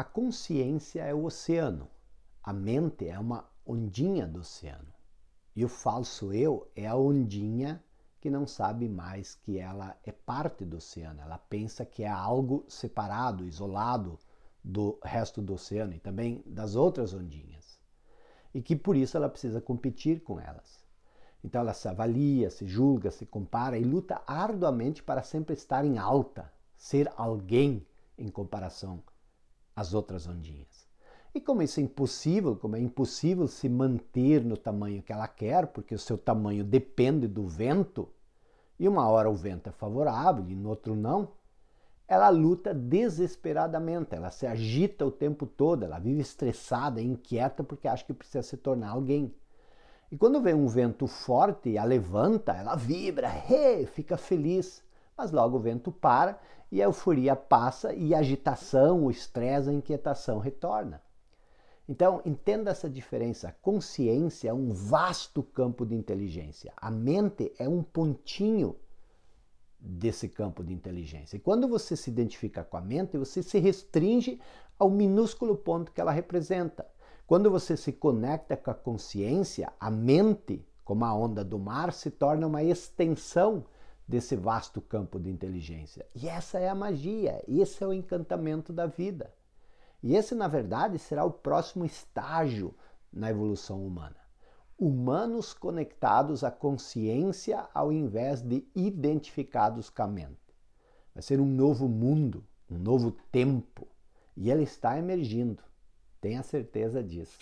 A consciência é o oceano, a mente é uma ondinha do oceano. E o falso eu é a ondinha que não sabe mais que ela é parte do oceano. Ela pensa que é algo separado, isolado do resto do oceano e também das outras ondinhas. E que por isso ela precisa competir com elas. Então ela se avalia, se julga, se compara e luta arduamente para sempre estar em alta, ser alguém em comparação às outras ondinhas. E como isso é impossível, como é impossível se manter no tamanho que ela quer, porque o seu tamanho depende do vento, e uma hora o vento é favorável e no outro não, ela luta desesperadamente, ela se agita o tempo todo, ela vive estressada, inquieta porque acha que precisa se tornar alguém. E quando vem um vento forte, a levanta, ela vibra, hey, fica feliz. Mas logo o vento para e a euforia passa e a agitação, o estresse, a inquietação retorna. Então, entenda essa diferença. A consciência é um vasto campo de inteligência. A mente é um pontinho desse campo de inteligência. E quando você se identifica com a mente, você se restringe ao minúsculo ponto que ela representa. Quando você se conecta com a consciência, a mente, como a onda do mar, se torna uma extensão desse vasto campo de inteligência. E essa é a magia, esse é o encantamento da vida. E esse, na verdade, será o próximo estágio na evolução humana. Humanos conectados à consciência ao invés de identificados com a mente. Vai ser um novo mundo, um novo tempo. E ele está emergindo. Tenha certeza disso.